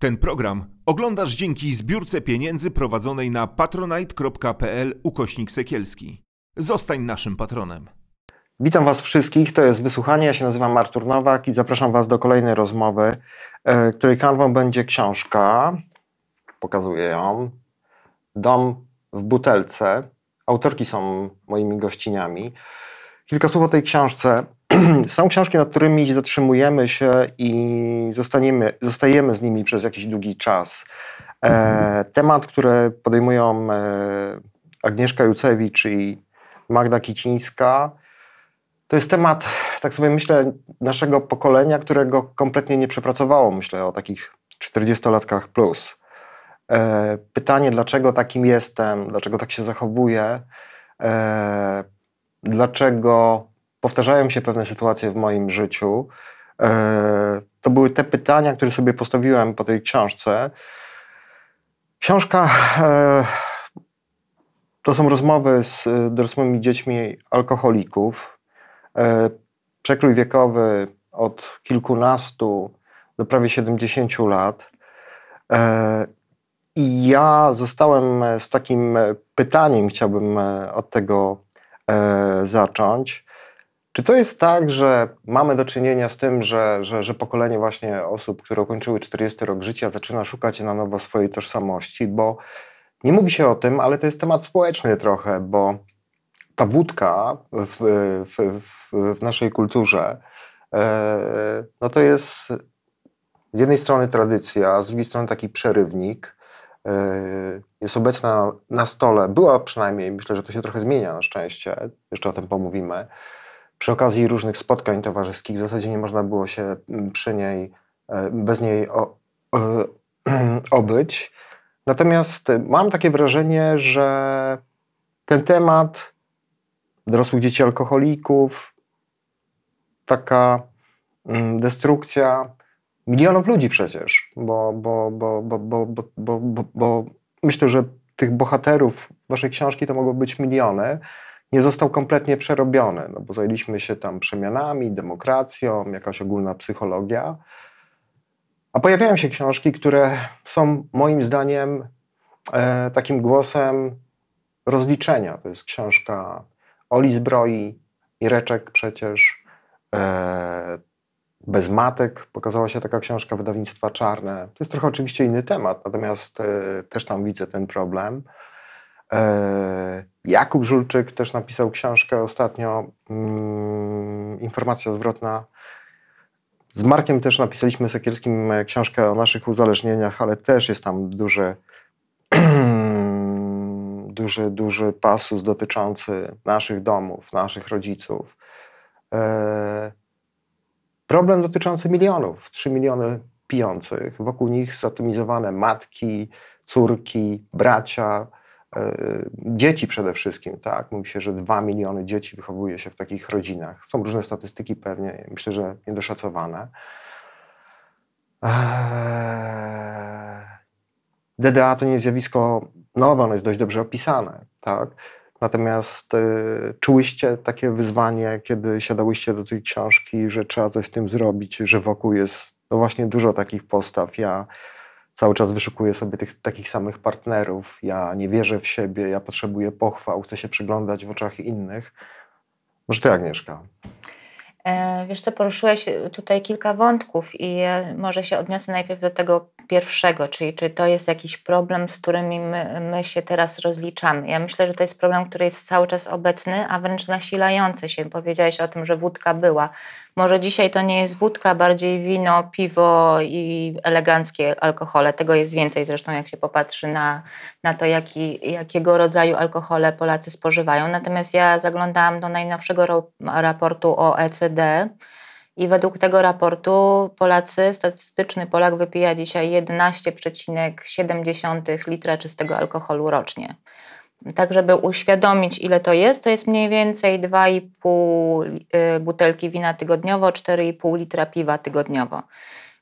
Ten program oglądasz dzięki zbiórce pieniędzy prowadzonej na patronite.pl ukośnik sekielski. Zostań naszym patronem. Witam Was wszystkich, to jest wysłuchanie. Ja się nazywam Artur Nowak i zapraszam Was do kolejnej rozmowy, e, której kanwą będzie książka. Pokazuję ją. Dom w butelce. Autorki są moimi gościniami. Kilka słów o tej książce. Są książki, nad którymi zatrzymujemy się i zostaniemy, zostajemy z nimi przez jakiś długi czas. E, temat, który podejmują e, Agnieszka Jucewicz i Magda Kicińska, to jest temat, tak sobie myślę, naszego pokolenia, którego kompletnie nie przepracowało, myślę o takich 40-latkach plus. E, pytanie, dlaczego takim jestem, dlaczego tak się zachowuję, e, dlaczego powtarzają się pewne sytuacje w moim życiu. E, to były te pytania, które sobie postawiłem po tej książce. Książka e, to są rozmowy z dorosłymi dziećmi alkoholików. E, przekrój wiekowy od kilkunastu do prawie 70 lat. I ja zostałem z takim pytaniem, chciałbym od tego zacząć. Czy to jest tak, że mamy do czynienia z tym, że, że, że pokolenie właśnie osób, które ukończyły 40 rok życia, zaczyna szukać na nowo swojej tożsamości? Bo nie mówi się o tym, ale to jest temat społeczny trochę, bo ta wódka w, w, w, w naszej kulturze, e, no to jest z jednej strony tradycja, z drugiej strony taki przerywnik. E, jest obecna na stole, była przynajmniej, myślę, że to się trochę zmienia na szczęście, jeszcze o tym pomówimy przy okazji różnych spotkań towarzyskich w zasadzie nie można było się mm, przy niej, e, bez niej o, o, obyć. Natomiast mam takie wrażenie, że ten temat dorosłych dzieci alkoholików, taka mm, destrukcja milionów ludzi przecież, bo, bo, bo, bo, bo, bo, bo, bo, bo myślę, że tych bohaterów waszej książki to mogło być miliony nie został kompletnie przerobiony, no bo zajęliśmy się tam przemianami, demokracją, jakaś ogólna psychologia. A pojawiają się książki, które są moim zdaniem e, takim głosem rozliczenia. To jest książka Oli Zbroi, Ireczek przecież, e, Bez matek pokazała się taka książka wydawnictwa Czarne. To jest trochę oczywiście inny temat, natomiast e, też tam widzę ten problem. E, Jakub Żulczyk też napisał książkę ostatnio, mm, Informacja zwrotna. Z Markiem też napisaliśmy Sekielskim e, książkę o naszych uzależnieniach, ale też jest tam duży, duży, duży pasus dotyczący naszych domów, naszych rodziców. E, problem dotyczący milionów, 3 miliony pijących, wokół nich zatomizowane matki, córki, bracia, dzieci przede wszystkim, tak? Mówi się, że dwa miliony dzieci wychowuje się w takich rodzinach. Są różne statystyki pewnie, myślę, że niedoszacowane. Eee, DDA to nie jest zjawisko nowe, ono jest dość dobrze opisane, tak? Natomiast y, czułyście takie wyzwanie, kiedy siadałyście do tej książki, że trzeba coś z tym zrobić, że wokół jest no właśnie dużo takich postaw. Ja cały czas wyszukuję sobie tych takich samych partnerów. Ja nie wierzę w siebie, ja potrzebuję pochwał, chcę się przyglądać w oczach innych. Może ty, Agnieszka? E, wiesz co, poruszyłeś tutaj kilka wątków i może się odniosę najpierw do tego pierwszego, czyli czy to jest jakiś problem, z którymi my, my, się teraz rozliczamy. Ja myślę, że to jest problem, który jest cały czas obecny, a wręcz nasilający się. Powiedziałeś o tym, że wódka była. Może dzisiaj to nie jest wódka, bardziej wino, piwo i eleganckie alkohole. Tego jest więcej zresztą, jak się popatrzy na, na to, jaki, jakiego rodzaju alkohole Polacy spożywają. Natomiast ja zaglądałam do najnowszego raportu OECD, i według tego raportu Polacy, statystyczny Polak wypija dzisiaj 11,7 litra czystego alkoholu rocznie. Tak, żeby uświadomić, ile to jest, to jest mniej więcej 2,5 y, butelki wina tygodniowo, 4,5 litra piwa tygodniowo.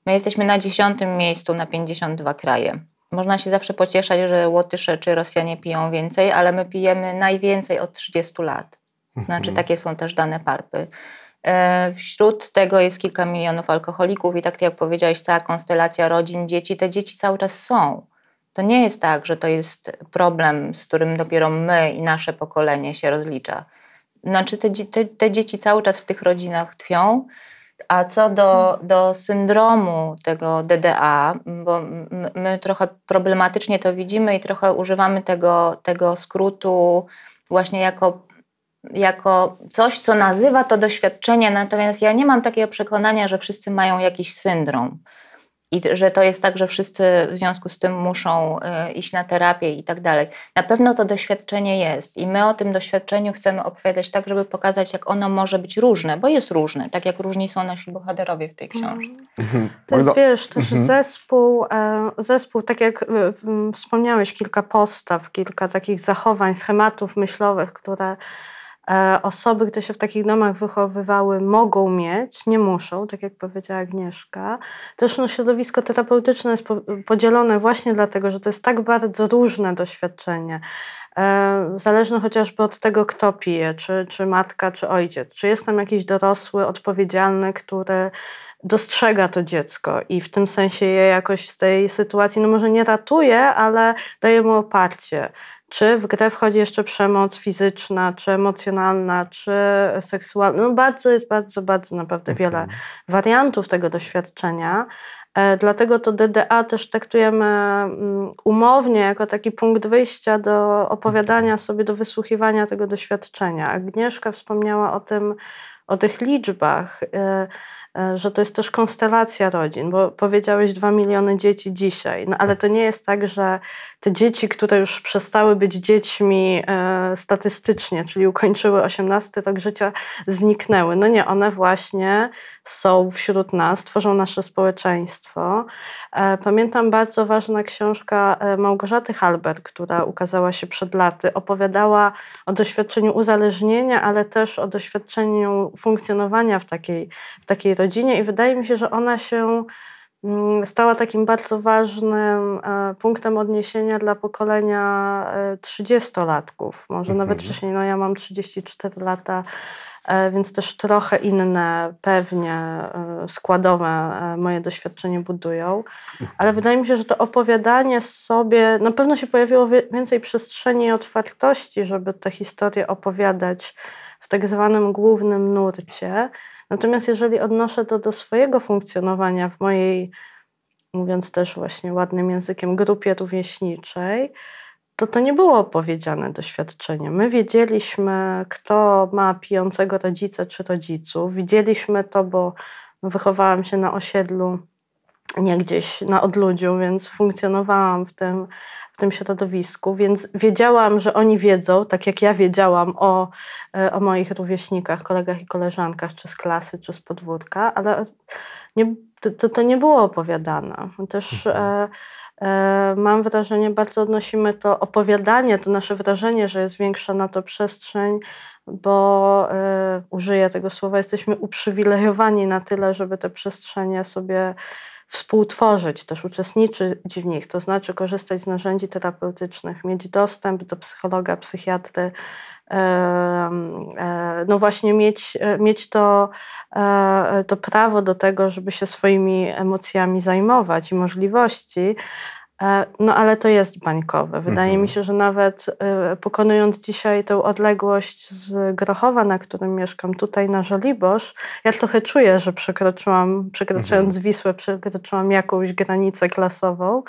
My jesteśmy na dziesiątym miejscu na 52 kraje. Można się zawsze pocieszać, że Łotysze czy Rosjanie piją więcej, ale my pijemy najwięcej od 30 lat. Znaczy, mhm. takie są też dane parpy. E, Wśród tego jest kilka milionów alkoholików i tak jak powiedziałeś, cała konstelacja rodzin, dzieci, te dzieci cały czas są. To nie jest tak, że to jest problem, z którym dopiero my i nasze pokolenie się rozlicza. Znaczy te, te, te dzieci cały czas w tych rodzinach tkwią. A co do, do syndromu tego DDA, bo my, my trochę problematycznie to widzimy i trochę używamy tego, tego skrótu właśnie jako, jako coś, co nazywa to doświadczenie, natomiast ja nie mam takiego przekonania, że wszyscy mają jakiś syndrom. I że to jest tak, że wszyscy w związku z tym muszą y, iść na terapię i tak dalej. Na pewno to doświadczenie jest i my o tym doświadczeniu chcemy opowiadać tak, żeby pokazać, jak ono może być różne, bo jest różne, tak jak różni są nasi bohaterowie w tej książce. Mhm. To jest, wiesz, też Mhm. zespół, e, zespół, tak jak wspomniałeś, kilka postaw, kilka takich zachowań, schematów myślowych, które osoby, które się w takich domach wychowywały, mogą mieć, nie muszą, tak jak powiedziała Agnieszka. Też no, środowisko terapeutyczne jest po, podzielone właśnie dlatego, że to jest tak bardzo różne doświadczenie. E, Zależne chociażby od tego, kto pije, czy, czy matka, czy ojciec. Czy jest tam jakiś dorosły, odpowiedzialny, który dostrzega to dziecko i w tym sensie je jakoś z tej sytuacji, no może nie ratuje, ale daje mu oparcie. Czy w grę wchodzi jeszcze przemoc fizyczna, czy emocjonalna, czy seksualna? No bardzo jest bardzo, bardzo naprawdę wiele wariantów tego doświadczenia. E, Dlatego to DDA też traktujemy mm, umownie jako taki punkt wyjścia do opowiadania sobie, do wysłuchiwania tego doświadczenia. Agnieszka wspomniała o tym, o tych liczbach, e, że to jest też konstelacja rodzin, bo powiedziałeś 2 miliony dzieci dzisiaj, no ale to nie jest tak, że te dzieci, które już przestały być dziećmi e, statystycznie, czyli ukończyły 18 rok życia, zniknęły. No nie, one właśnie są wśród nas, tworzą nasze społeczeństwo. E, Pamiętam bardzo ważna książka e, Małgorzaty Halber, która ukazała się przed laty. Opowiadała o doświadczeniu uzależnienia, ale też o doświadczeniu funkcjonowania w takiej, w takiej rodzinie i wydaje mi się, że ona się mm, stała takim bardzo ważnym e, punktem odniesienia dla pokolenia e, 30-latków. Może nawet Mhm. wcześniej, no ja mam 34 lata, e, więc też trochę inne pewnie e, składowe e, moje doświadczenie budują. Ale wydaje mi się, że to opowiadanie sobie, na pewno się pojawiło więcej przestrzeni i otwartości, żeby te historie opowiadać w tak zwanym głównym nurcie. Natomiast jeżeli odnoszę to do swojego funkcjonowania w mojej, mówiąc też właśnie ładnym językiem, grupie rówieśniczej, to to nie było opowiedziane doświadczenie. My wiedzieliśmy, kto ma pijącego rodzica czy rodziców. Widzieliśmy to, bo wychowałam się na osiedlu, nie gdzieś na odludziu, więc funkcjonowałam w tym, tym środowisku, więc wiedziałam, że oni wiedzą, tak jak ja wiedziałam o, e, o moich rówieśnikach, kolegach i koleżankach, czy z klasy, czy z podwórka, ale nie, to, to, to nie było opowiadane. Też e, e, mam wrażenie, bardzo odnosimy to opowiadanie, to nasze wrażenie, że jest większa na to przestrzeń, bo e, użyję tego słowa, jesteśmy uprzywilejowani na tyle, żeby te przestrzenie sobie współtworzyć, też uczestniczyć w nich, to znaczy korzystać z narzędzi terapeutycznych, mieć dostęp do psychologa, psychiatry, e, no właśnie mieć, e, mieć to, e, to prawo do tego, żeby się swoimi emocjami zajmować i możliwości. E, No ale to jest bańkowe. Wydaje Mhm. mi się, że nawet e, pokonując dzisiaj tę odległość z Grochowa, na którym mieszkam, tutaj na Żoliborz, ja trochę czuję, że przekroczyłam, przekraczając Wisłę, przekroczyłam jakąś granicę klasową.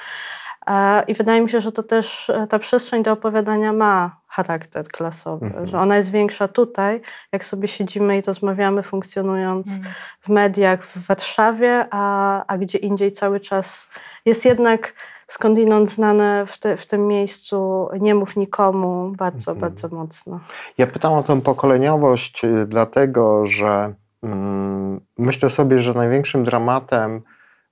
E, I wydaje mi się, że to też ta przestrzeń do opowiadania ma charakter klasowy, Mhm. że ona jest większa tutaj, jak sobie siedzimy i rozmawiamy, funkcjonując w mediach w Warszawie, a, a gdzie indziej cały czas jest jednak skądinąd znane w, te, w tym miejscu nie mów nikomu bardzo, Mhm. bardzo mocno. Ja pytam o tę pokoleniowość, y, dlatego że mm, myślę sobie, że największym dramatem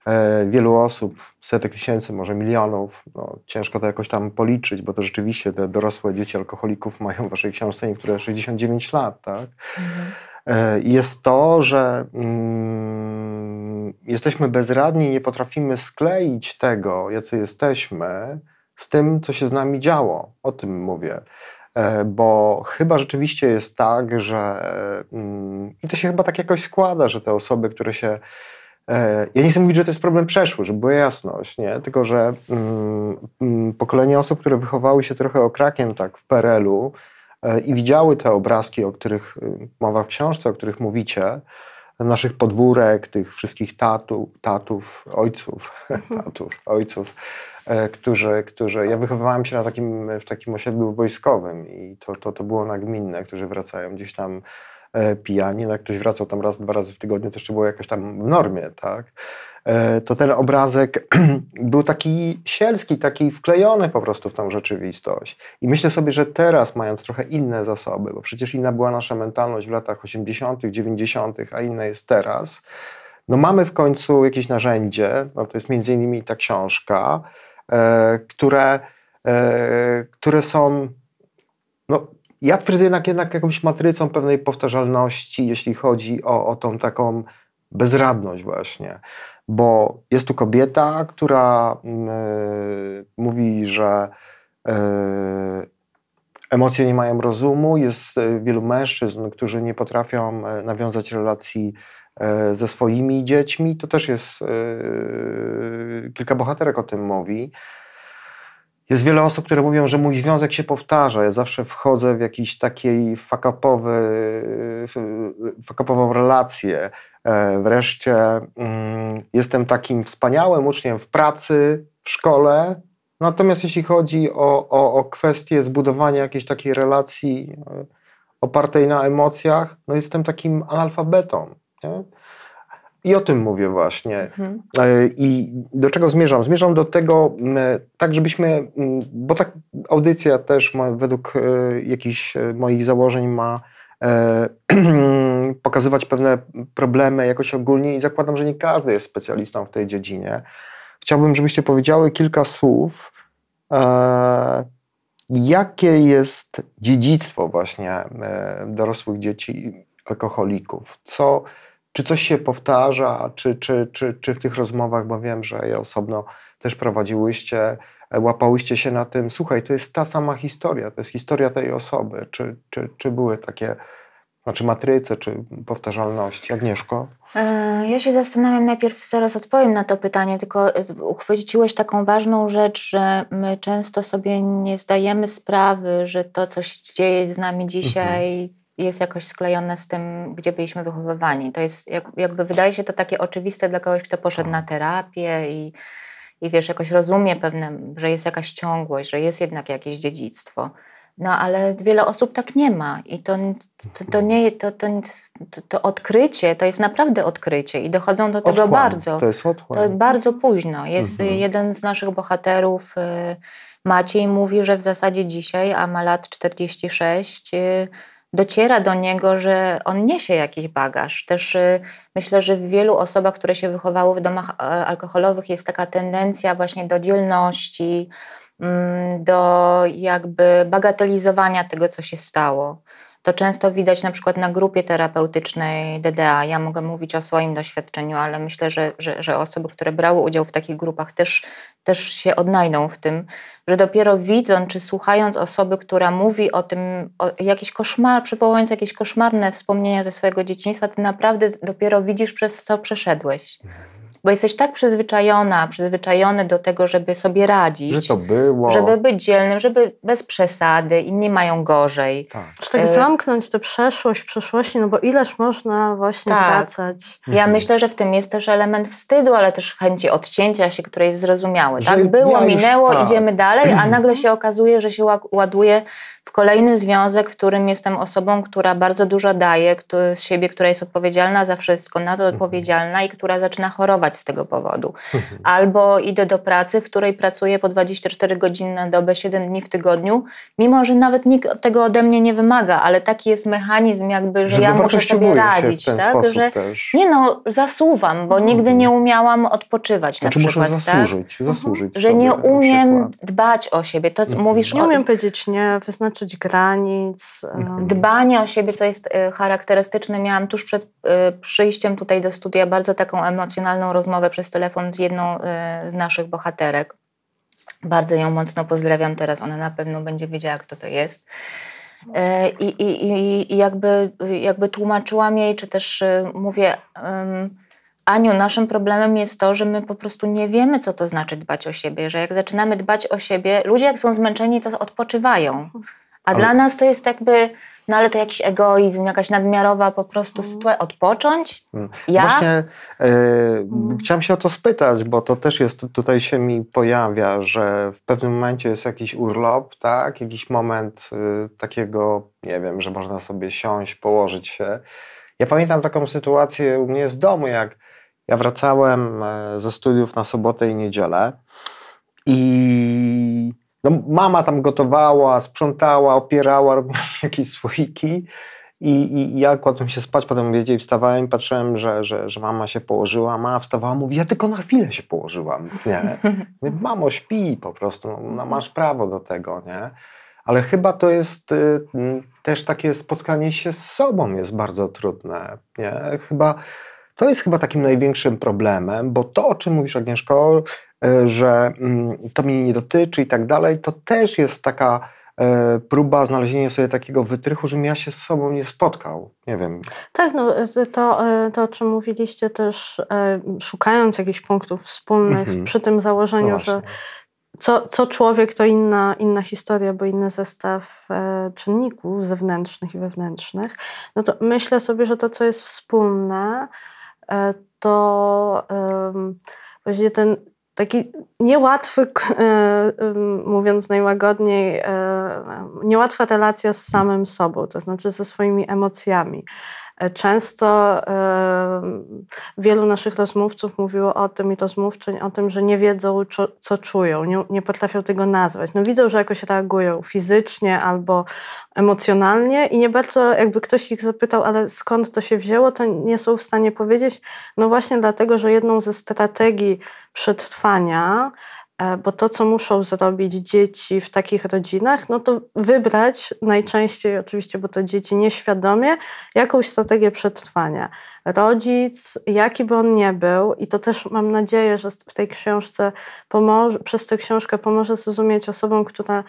e, wielu osób, setek tysięcy, może milionów, no, ciężko to jakoś tam policzyć, bo to rzeczywiście te dorosłe dzieci alkoholików mają w waszej książce niektóre 69 lat, tak? Mhm. E, jest to, że mm, jesteśmy bezradni i nie potrafimy skleić tego, jacy jesteśmy, z tym, co się z nami działo. O tym mówię. E, bo chyba rzeczywiście jest tak, że mm, i to się chyba tak jakoś składa, że te osoby, które się e, ja nie chcę mówić, że to jest problem przeszły, żeby była jasność, nie? tylko że mm, pokolenie osób, które wychowały się trochę okrakiem tak w PRL-u i widziały te obrazki, o których y, mowa w książce, o których mówicie, naszych podwórek, tych wszystkich tatu, tatów, ojców, tatów, ojców, E, którzy, którzy ja wychowywałem się na takim, w takim osiedlu wojskowym i to, to, to było nagminne, którzy wracają gdzieś tam e, pijani, no jak ktoś wracał tam raz, dwa razy w tygodniu, to jeszcze było jakoś tam w normie, tak? E, to ten obrazek był taki sielski, taki wklejony po prostu w tą rzeczywistość. I myślę sobie, że teraz, mając trochę inne zasoby, bo przecież inna była nasza mentalność w latach 80., 90., a inna jest teraz, no mamy w końcu jakieś narzędzie, no to jest między innymi ta książka, E, które, e, które są, no, ja twierdzę jednak, jednak jakąś matrycą pewnej powtarzalności, jeśli chodzi o, o tą taką bezradność właśnie. Bo jest tu kobieta, która y, mówi, że y, emocje nie mają rozumu. Jest wielu mężczyzn, którzy nie potrafią nawiązać relacji E, ze swoimi dziećmi. To też jest, e, kilka bohaterek o tym mówi. Jest wiele osób, które mówią, że mój związek się powtarza. Ja zawsze wchodzę w jakiś takiej fakapową relację. E, wreszcie mm, jestem takim wspaniałym uczniem w pracy, w szkole. Natomiast jeśli chodzi o, o, o kwestię zbudowania jakiejś takiej relacji opartej na emocjach, no jestem takim analfabetą. Nie? I o tym mówię właśnie. Mhm. E, I do czego zmierzam? Zmierzam do tego, tak żebyśmy, bo tak audycja też ma, według e, jakichś e, moich założeń ma pokazywać pewne problemy jakoś ogólnie i zakładam, że nie każdy jest specjalistą w tej dziedzinie. Chciałbym, żebyście powiedziały kilka słów, jakie jest dziedzictwo właśnie dorosłych dzieci alkoholików? Co, czy coś się powtarza, czy, czy, czy, czy w tych rozmowach, bo wiem, że je osobno też prowadziłyście, e, łapałyście się na tym, słuchaj, to jest ta sama historia, to jest historia tej osoby. Czy, czy, czy były takie znaczy matryce, czy powtarzalności? Agnieszko? E, ja się zastanawiam, najpierw zaraz odpowiem na to pytanie, tylko e, uchwyciłeś taką ważną rzecz, że my często sobie nie zdajemy sprawy, że to, co się dzieje z nami dzisiaj, mhm jest jakoś sklejone z tym, gdzie byliśmy wychowywani. To jest jakby wydaje się to takie oczywiste dla kogoś, kto poszedł na terapię i, i wiesz, jakoś rozumie pewne, że jest jakaś ciągłość, że jest jednak jakieś dziedzictwo. No ale wiele osób tak nie ma i to, to, to nie, to, to, to, odkrycie, to jest naprawdę odkrycie i dochodzą do tego otchłań. bardzo. To jest otchłań. To bardzo późno. Jest mhm. jeden z naszych bohaterów, y, Maciej, mówi, że w zasadzie dzisiaj, a ma lat 46, dociera do niego, że on niesie jakiś bagaż. Też y, myślę, że w wielu osobach, które się wychowały w domach e, alkoholowych, jest taka tendencja właśnie do dzielności, do jakby bagatelizowania tego, co się stało. To często widać na przykład na grupie terapeutycznej DDA. Ja mogę mówić o swoim doświadczeniu, ale myślę, że, że, że osoby, które brały udział w takich grupach, też, też się odnajdą w tym, że dopiero widząc czy słuchając osoby, która mówi o tym, o jakiś koszmar, przywołując jakieś koszmarne wspomnienia ze swojego dzieciństwa, ty naprawdę dopiero widzisz, przez co przeszedłeś. Bo jesteś tak przyzwyczajona, przyzwyczajony do tego, żeby sobie radzić. Że to było. Żeby być dzielnym, żeby bez przesady, inni mają gorzej. Tak. Że tak zamknąć tę przeszłość w przeszłości, no bo ileż można właśnie tak. wracać. Ja mhm. myślę, że w tym jest też element wstydu, ale też chęci odcięcia się, które jest zrozumiałe. tak, było, ja już, minęło, tak. idziemy dalej, a nagle się okazuje, że się ładuje w kolejny związek, w którym jestem osobą, która bardzo dużo daje z siebie, która jest odpowiedzialna za wszystko, na to mhm. odpowiedzialna i która zaczyna chorować z tego powodu. Mhm. Albo idę do pracy, w której pracuję po 24 godziny na dobę, 7 dni w tygodniu, mimo że nawet nikt tego ode mnie nie wymaga, ale taki jest mechanizm jakby, że, że ja muszę sobie radzić, tak? Że też. nie no, zasuwam, bo mhm. nigdy nie umiałam odpoczywać znaczy, na przykład. Muszę zasłużyć, tak? zasłużyć Że nie umiem dbać o siebie. To, co mówisz nie o... umiem powiedzieć nie, wyznaczyć granic. Dbanie o siebie, co jest y, charakterystyczne. Miałam tuż przed y, przyjściem tutaj do studia bardzo taką emocjonalną rozmowę przez telefon z jedną y, z naszych bohaterek. Bardzo ją mocno pozdrawiam teraz, ona na pewno będzie wiedziała, kto to jest. E, I, i, i, jakby, jakby tłumaczyłam jej, czy też mówię, um, Aniu, naszym problemem jest to, że my po prostu nie wiemy, co to znaczy dbać o siebie, że jak zaczynamy dbać o siebie, ludzie jak są zmęczeni, to odpoczywają. A Ale- dla nas to jest jakby, no ale to jakiś egoizm, jakaś nadmiarowa po prostu sytuacja. Odpocząć? Mm. Ja? Właśnie e, chciałem się o to spytać, bo to też jest, tutaj się mi pojawia, że w pewnym momencie jest jakiś urlop, tak? Jakiś moment y, takiego, nie wiem, że można sobie siąść, położyć się. Ja pamiętam taką sytuację u mnie z domu, jak ja wracałem e, ze studiów na sobotę i niedzielę i no, mama tam gotowała, sprzątała, opierała, robiła jakieś słoiki. I, i, ja kładłem się spać, potem wiedzieli, wstawałem i patrzyłem, że, że, że mama się położyła. a Mama wstawała, mówi, ja tylko na chwilę się położyłam. Nie. Mówię, Mamo, śpi po prostu, no, no, masz prawo do tego, nie? Ale chyba to jest y, też takie spotkanie się z sobą jest bardzo trudne, nie? Chyba, to jest chyba takim największym problemem, bo to, o czym mówisz, Agnieszko, że mm, to mnie nie dotyczy i tak dalej, to też jest taka e, próba znalezienia sobie takiego wytrychu, żebym ja się z sobą nie spotkał. Nie wiem. Tak, no to, e, to o czym mówiliście też, e, szukając jakichś punktów wspólnych, Mhm. przy tym No założeniu, że właśnie. co, co człowiek to inna, inna historia, bo inny zestaw e, czynników zewnętrznych i wewnętrznych, no to myślę sobie, że to, co jest wspólne, e, to em, właśnie ten taki niełatwy, e, mówiąc najłagodniej, e, niełatwa relacja z samym sobą, to znaczy ze swoimi emocjami. Często wielu naszych rozmówców mówiło o tym i rozmówczyń o tym, że nie wiedzą, czo- co czują, nie, nie potrafią tego nazwać. No widzą, że jakoś reagują fizycznie albo emocjonalnie i nie bardzo, jakby ktoś ich zapytał, ale skąd to się wzięło, to nie są w stanie powiedzieć. No właśnie dlatego, że jedną ze strategii przetrwania Bo to, co muszą zrobić dzieci w takich rodzinach, no to wybrać najczęściej, oczywiście, bo to dzieci nieświadomie, jakąś strategię przetrwania. Rodzic, jaki by on nie był, i to też mam nadzieję, że w tej książce pomoże, przez tę książkę pomoże zrozumieć osobom, które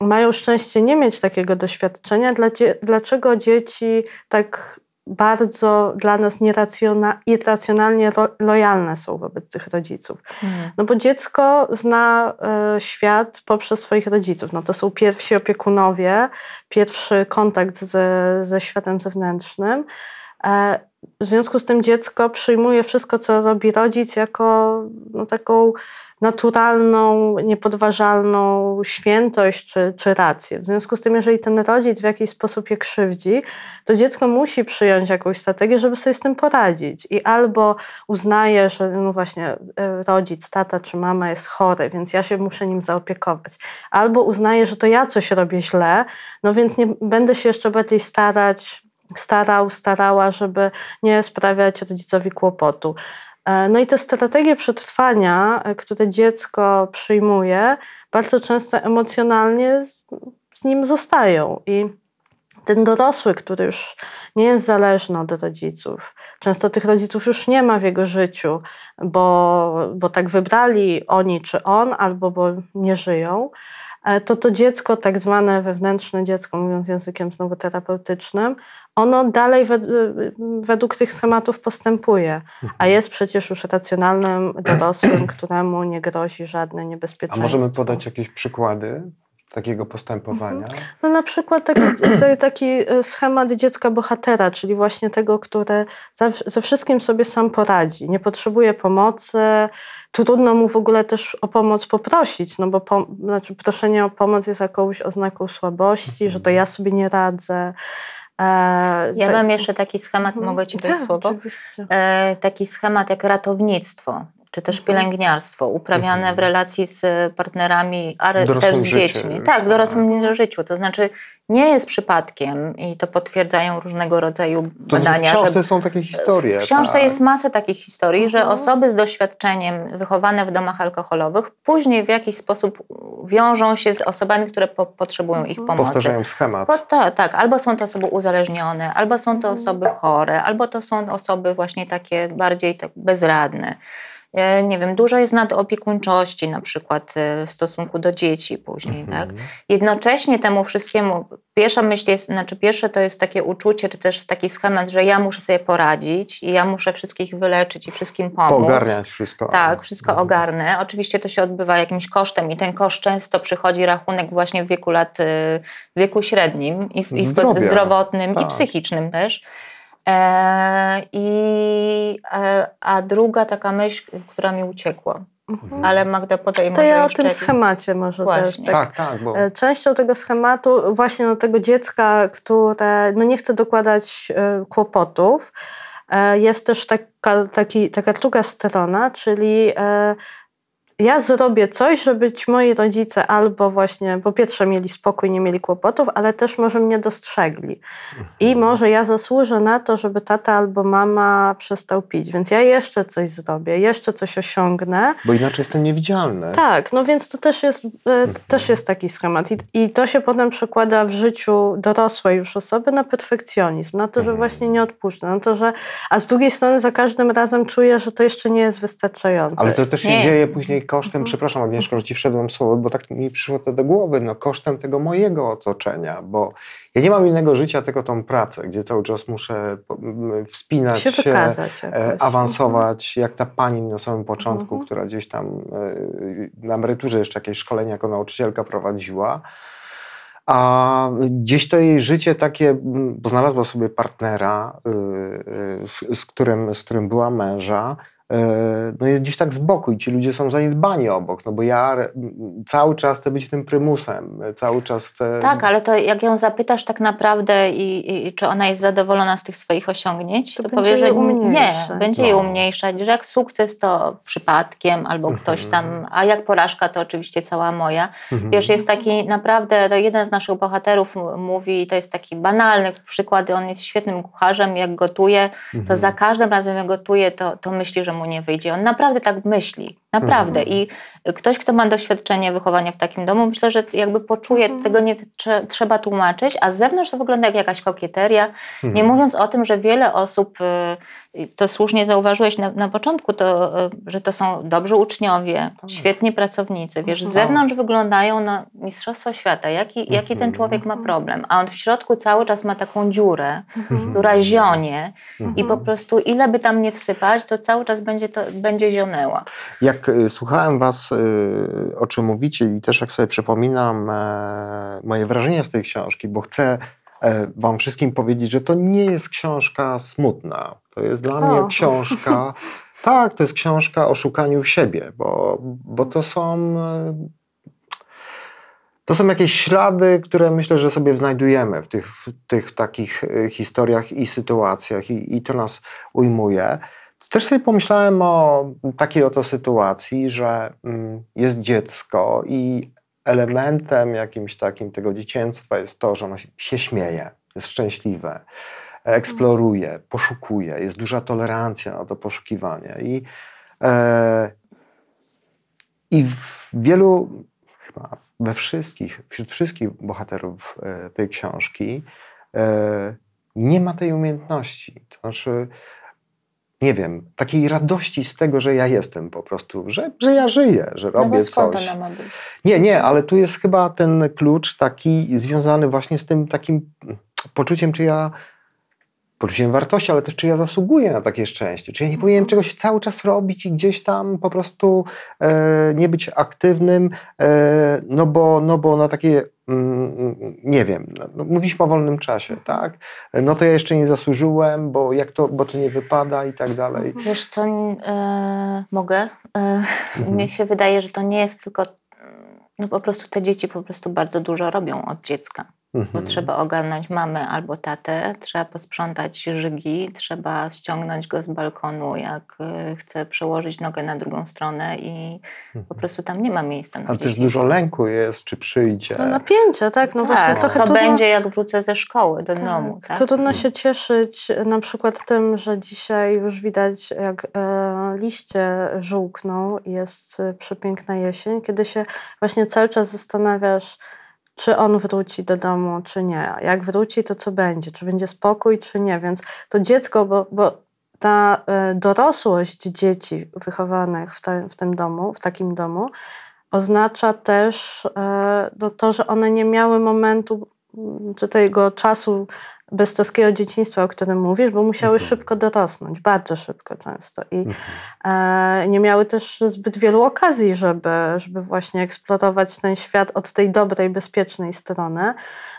mają szczęście nie mieć takiego doświadczenia, dlaczego dzieci tak bardzo dla nas nieracjona- irracjonalnie ro- lojalne są wobec tych rodziców. Hmm. No bo dziecko zna e, świat poprzez swoich rodziców. No to są pierwsi opiekunowie, pierwszy kontakt ze, ze światem zewnętrznym. E, w związku z tym dziecko przyjmuje wszystko, co robi rodzic, jako no, taką naturalną, niepodważalną świętość czy, czy rację. W związku z tym, jeżeli ten rodzic w jakiś sposób je krzywdzi, to dziecko musi przyjąć jakąś strategię, żeby sobie z tym poradzić. I albo uznaje, że no właśnie e, rodzic, tata czy mama jest chory, więc ja się muszę nim zaopiekować. Albo uznaje, że to ja coś robię źle, no więc nie będę się jeszcze bardziej starać, starał, starała, żeby nie sprawiać rodzicowi kłopotu. E, No i te strategie przetrwania, e, które dziecko przyjmuje, bardzo często emocjonalnie z nim zostają. I ten dorosły, który już nie jest zależny od rodziców, często tych rodziców już nie ma w jego życiu, bo, bo tak wybrali oni czy on, albo bo nie żyją, e, to to dziecko, tak zwane wewnętrzne dziecko, mówiąc językiem znowu terapeutycznym, ono dalej wed, według tych schematów postępuje, a jest przecież już racjonalnym dorosłym, któremu nie grozi żadne A niebezpieczeństwo. możemy podać jakieś przykłady takiego postępowania? No na przykład taki, taki e, schemat dziecka bohatera, czyli właśnie tego, które ze, ze wszystkim sobie sam poradzi, nie potrzebuje pomocy, trudno mu w ogóle też o pomoc poprosić, no bo po, znaczy proszenie o pomoc jest jakąś oznaką słabości, że to ja sobie nie radzę. E, Ja tak- mam jeszcze taki schemat, Mhm. mogę Ci Tak, w słowo? Oczywiście. E, taki schemat jak ratownictwo, czy też Mhm. pielęgniarstwo, uprawiane Mhm. w relacji z partnerami, ale też z życiu. dziećmi. Tak, w dorosłym życiu. To znaczy nie jest przypadkiem i to potwierdzają różnego rodzaju To badania, w książce że są takie historie. w książce tak. jest masa takich historii, że Mhm. osoby z doświadczeniem wychowane w domach alkoholowych później w jakiś sposób wiążą się z osobami, które po, potrzebują ich Mhm. pomocy. Powtarzają schemat. Bo tak, tak, albo są to osoby uzależnione, albo są to osoby chore, albo to są osoby właśnie takie bardziej tak bezradne. E, nie wiem, dużo jest nadopiekuńczości na przykład e, w stosunku do dzieci później, Mhm. tak? Jednocześnie temu wszystkiemu, pierwsza myśl jest, znaczy pierwsze to jest takie uczucie, czy też taki schemat, że ja muszę sobie poradzić i ja muszę wszystkich wyleczyć i wszystkim pomóc. Poogarniać wszystko. Tak, wszystko Mhm. ogarnę. Oczywiście to się odbywa jakimś kosztem i ten koszt często przychodzi rachunek właśnie w wieku lat, y, w wieku średnim i w, i w zdrowotnym i Tak. psychicznym też. E, i, e, a druga taka myśl, która mi uciekła. Mhm. Ale Magda podaj To może ja o tym schemacie może Właśnie. też. Tak, Tak, tak, bo E, Częścią tego schematu właśnie no, tego dziecka, które no, nie chce dokładać e, kłopotów, e, jest też taka, taki, taka druga strona, czyli e, ja zrobię coś, żeby ci moi rodzice albo właśnie po pierwsze mieli spokój, nie mieli kłopotów, ale też może mnie dostrzegli. I może ja zasłużę na to, żeby tata albo mama przestał pić, więc ja jeszcze coś zrobię, jeszcze coś osiągnę. bo inaczej jestem niewidzialny. Tak, no więc to też jest, e, też jest taki schemat. I, I to się potem przekłada w życiu dorosłej już osoby na perfekcjonizm, na to, że Mhm. właśnie nie odpuszczę, na to, że. A z drugiej strony za każdym razem czuję, że to jeszcze nie jest wystarczające. Ale to też się Nie. dzieje później kosztem, Mhm. przepraszam Agnieszko, że ci wszedłem słowo, bo tak mi przyszło to do głowy, no kosztem tego mojego otoczenia, bo ja nie mam innego życia, tylko tą pracę, gdzie cały czas muszę wspinać się się, e, jakoś. awansować, jak ta pani na samym początku, Mhm. która gdzieś tam e, na emeryturze jeszcze jakieś szkolenie jako nauczycielka prowadziła. A gdzieś to jej życie takie, bo znalazła sobie partnera, y, y, z- którym, z którym była męża, no jest gdzieś tak z boku i ci ludzie są zaniedbani obok, no bo ja cały czas chcę być tym prymusem, cały czas chcę... Tak, ale to jak ją zapytasz tak naprawdę i, i, czy ona jest zadowolona z tych swoich osiągnięć, To to, będzie powie, że nie, będzie No. je umniejszać, że jak sukces to przypadkiem albo ktoś tam, Mhm. a jak porażka to oczywiście cała moja. Mhm. Wiesz, jest taki naprawdę, to jeden z naszych bohaterów mówi, to jest taki banalny przykład, on jest świetnym kucharzem, jak gotuje, to Mhm. za każdym razem jak gotuje, to, to myśli, że mu nie wyjdzie. On naprawdę tak myśli, naprawdę. Mhm. I ktoś, kto ma doświadczenie wychowania w takim domu, myślę, że jakby poczuje, Mhm. tego nie trze, trzeba tłumaczyć, a z zewnątrz to wygląda jak jakaś kokieteria. Nie Mhm. mówiąc o tym, że wiele osób, y, to słusznie zauważyłeś na, na początku, to, y, że to są dobrzy uczniowie, Tak. świetni pracownicy. Wiesz, z Mhm. zewnątrz wyglądają na mistrzostwo świata, jaki, jaki ten Mhm. człowiek ma problem, a on w środku cały czas ma taką dziurę, Mhm. która zionie i Mhm. po prostu ile by tam nie wsypać, to cały czas będzie, to, będzie zionęła. Jak y, słuchałem Was, y, o czym mówicie, i też jak sobie przypominam e, moje wrażenia z tej książki, bo chcę e, Wam wszystkim powiedzieć, że to nie jest książka smutna. To jest dla mnie O. książka. Tak, to jest książka o szukaniu siebie, bo, bo to są. e, To są jakieś ślady, które myślę, że sobie znajdujemy w tych, w tych takich historiach i sytuacjach, i, i to nas ujmuje. Też sobie pomyślałem o takiej oto sytuacji, że mm, jest dziecko i elementem jakimś takim tego dzieciństwa jest to, że ono się śmieje, jest szczęśliwe, eksploruje, poszukuje, jest duża tolerancja na to poszukiwanie. I, e, i w wielu, chyba we wszystkich, wśród wszystkich bohaterów e, tej książki e, nie ma tej umiejętności. To znaczy, nie wiem, takiej radości z tego, że ja jestem po prostu, że, że ja żyję, że No robię skąd coś. ona ma być? Nie, nie, ale tu jest chyba ten klucz taki związany właśnie z tym takim poczuciem, czy ja poczuciem wartości, ale też czy ja zasługuję na takie szczęście, czy ja nie powinienem czegoś cały czas robić i gdzieś tam po prostu e, nie być aktywnym, e, no, bo, no bo na takie, mm, nie wiem, no, mówiliśmy o wolnym czasie, tak? No to ja jeszcze nie zasłużyłem, bo jak to, bo to nie wypada i tak dalej. Wiesz co, e, mogę? Mhm. Mnie się wydaje, że to nie jest tylko, no po prostu te dzieci po prostu bardzo dużo robią od dziecka. Bo Mhm. trzeba ogarnąć mamę albo tatę, trzeba posprzątać żygi, trzeba ściągnąć go z balkonu, jak y, chce przełożyć nogę na drugą stronę i po prostu tam nie ma miejsca na Ale też dużo lęku jest, czy przyjdzie. No napięcie, tak? No właśnie tak, trochę co trudno- będzie, jak wrócę ze szkoły do Tak, domu, tak? To trudno się cieszyć na przykład tym, że dzisiaj już widać, jak e, liście żółkną i jest e, przepiękna jesień, kiedy się właśnie cały czas zastanawiasz, czy on wróci do domu, czy nie. Jak wróci, to co będzie? Czy będzie spokój, czy nie? Więc to dziecko, bo, bo ta e, dorosłość dzieci wychowanych w, te, w tym domu, w takim domu, oznacza też e, no, to, że one nie miały momentu czy tego czasu beztroskiego dzieciństwa, o którym mówisz, bo musiały Mhm. szybko dorosnąć, bardzo szybko często. I Mhm. e, nie miały też zbyt wielu okazji, żeby, żeby właśnie eksplorować ten świat od tej dobrej, bezpiecznej strony,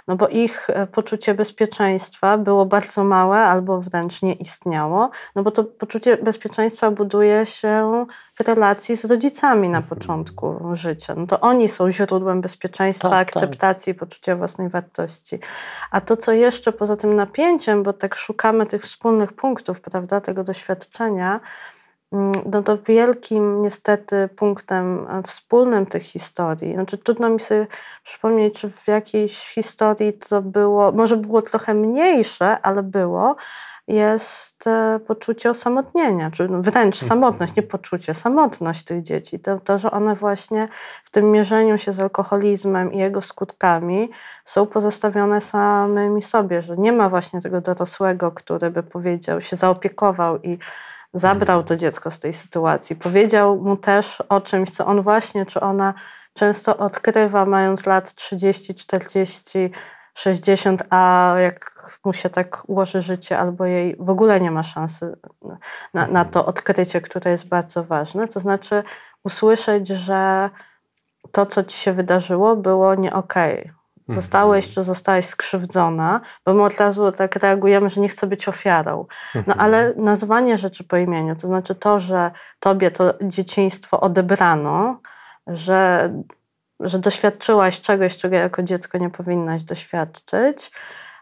no bo ich e, poczucie bezpieczeństwa było bardzo małe albo wręcz nie istniało, no bo to poczucie bezpieczeństwa buduje się w relacji z rodzicami na Mhm. początku życia. No to oni są źródłem bezpieczeństwa, Tak, tak. akceptacji, poczucia własnej wartości. A to, co jeszcze poza tym napięciem, bo tak szukamy tych wspólnych punktów, prawda, tego doświadczenia, mm, no to wielkim niestety punktem e, wspólnym tych historii, znaczy trudno mi sobie przypomnieć, czy w jakiejś historii to było, może było trochę mniejsze, ale było, jest e, poczucie osamotnienia, czy wręcz samotność, nie poczucie, samotność tych dzieci. To, to, że one właśnie w tym mierzeniu się z alkoholizmem i jego skutkami są pozostawione samymi sobie, że nie ma właśnie tego dorosłego, który by powiedział, się zaopiekował i zabrał to dziecko z tej sytuacji. Powiedział mu też o czymś, co on właśnie, czy ona często odkrywa, mając lat 30, 40, 60, a jak mu się tak ułoży życie, albo jej w ogóle nie ma szansy na, na to odkrycie, które jest bardzo ważne. To znaczy usłyszeć, że to, co ci się wydarzyło, było nie okej. Zostałeś czy zostałaś skrzywdzona, bo my od razu tak reagujemy, że nie chcę być ofiarą. No ale nazwanie rzeczy po imieniu, to znaczy to, że tobie to dzieciństwo odebrano, że, że doświadczyłaś czegoś, czego jako dziecko nie powinnaś doświadczyć,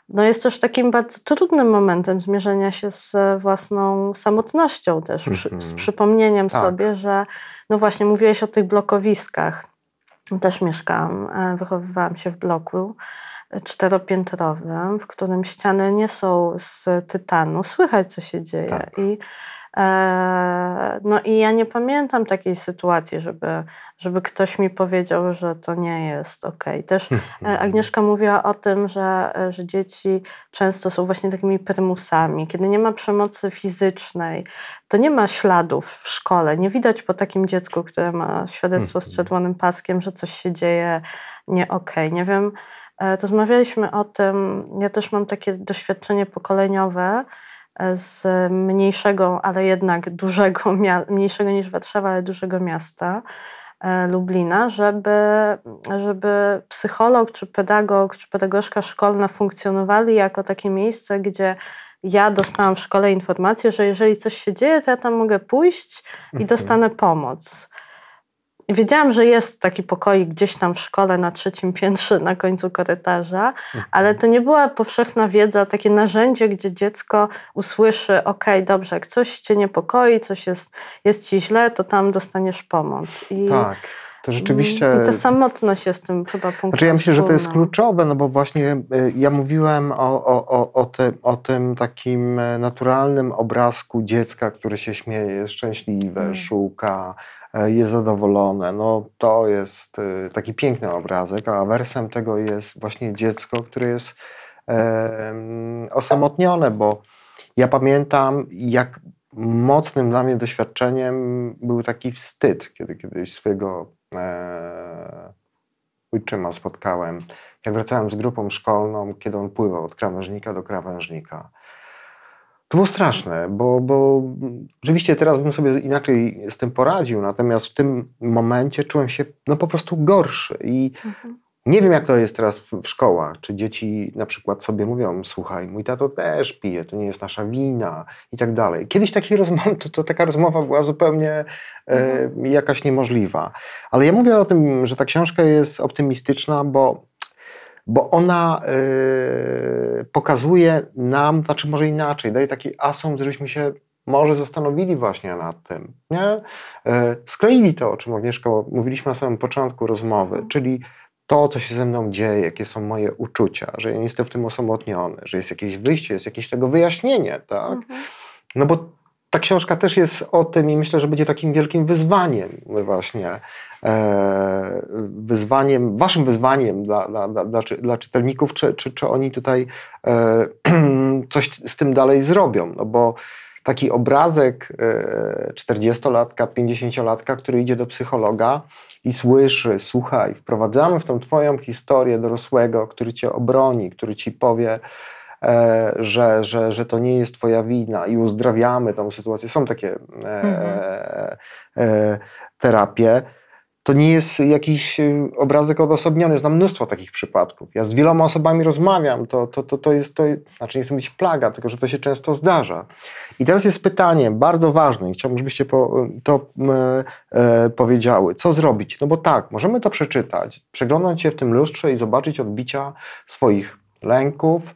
no jest też takim bardzo trudnym momentem zmierzenia się z własną samotnością też, przy, z Mhm. przypomnieniem Tak. sobie, że no właśnie mówiłeś o tych blokowiskach. Też mieszkałam, e, wychowywałam się w bloku e, czteropiętrowym, w którym ściany nie są z tytanu. Słychać, co się dzieje. Tak. I, no i ja nie pamiętam takiej sytuacji, żeby, żeby ktoś mi powiedział, że to nie jest okej. Też e, Agnieszka mówiła o tym, że, e, że dzieci często są właśnie takimi prymusami. Kiedy nie ma przemocy fizycznej, to nie ma śladów w szkole. Nie widać po takim dziecku, które ma świadectwo z Mhm. czerwonym paskiem, że coś się dzieje nie okej. Nie wiem, e, rozmawialiśmy o tym, ja też mam takie doświadczenie pokoleniowe z mniejszego, ale jednak dużego, mniejszego niż Warszawa, ale dużego miasta. e, Lublina, żeby, żeby psycholog, czy pedagog, czy pedagogzka szkolna funkcjonowali jako takie miejsce, gdzie ja dostałam w szkole informację, że jeżeli coś się dzieje, to ja tam mogę pójść i dostanę pomoc. Wiedziałam, że jest taki pokoik gdzieś tam w szkole na trzecim piętrze na końcu korytarza, ale to nie była powszechna wiedza, takie narzędzie, gdzie dziecko usłyszy, ok, dobrze, jak coś cię niepokoi, coś jest, jest ci źle, to tam dostaniesz pomoc. I, Tak, to rzeczywiście... I ta samotność jest tym chyba punktem Znaczy ja myślę, że to jest wspólnym. kluczowe, no bo właśnie y, ja mówiłem o, o, o, o, ty, o tym takim e, naturalnym obrazku dziecka, które się śmieje, jest szczęśliwe, Mm. szuka, jest zadowolone. No to jest y, taki piękny obrazek, a wersem tego jest właśnie dziecko, które jest osamotnione, bo ja pamiętam, jak mocnym dla mnie doświadczeniem był taki wstyd, kiedy kiedyś swojego e, ojczyma spotkałem, jak wracałem z grupą szkolną, kiedy on pływał od krawężnika do krawężnika. To było straszne, bo, bo rzeczywiście teraz bym sobie inaczej z tym poradził, natomiast w tym momencie czułem się no, po prostu gorszy i Mhm. nie wiem, jak to jest teraz w, w szkołach. Czy dzieci na przykład sobie mówią, słuchaj, mój tato też pije, to nie jest nasza wina i tak dalej. Kiedyś takiej rozmowy, to, to taka rozmowa była zupełnie e, jakaś niemożliwa. Ale ja mówię o tym, że ta książka jest optymistyczna, bo, bo ona e, pokazuje nam, znaczy może inaczej, daje taki asumpt, żebyśmy się może zastanowili właśnie nad tym. Nie? E, skleili to, o czym Agnieszka mówiliśmy na samym początku rozmowy, czyli to, co się ze mną dzieje, jakie są moje uczucia, że ja nie jestem w tym osamotniony, że jest jakieś wyjście, jest jakieś tego wyjaśnienie, tak? Mhm. No bo ta książka też jest o tym i myślę, że będzie takim wielkim wyzwaniem właśnie, wyzwaniem, waszym wyzwaniem dla, dla, dla, dla, czy, dla czytelników, czy, czy, czy oni tutaj e, coś z tym dalej zrobią, no bo taki obrazek e, 40-latka, 50-latka, który idzie do psychologa i słyszy, słuchaj, wprowadzamy w tą twoją historię dorosłego, który cię obroni, który ci powie, e, że, że, że to nie jest twoja wina i uzdrawiamy tą sytuację. Są takie e, Mhm. e, terapie. To nie jest jakiś e, obrazek odosobniony. Znam mnóstwo takich przypadków. Ja z wieloma osobami rozmawiam. To, to, to, to jest, to, znaczy nie chcę być plaga, tylko że to się często zdarza. I teraz jest pytanie bardzo ważne i chciałbym, żebyście po, to e, powiedziały. Co zrobić? No bo tak, możemy to przeczytać, przeglądać się w tym lustrze i zobaczyć odbicia swoich lęków,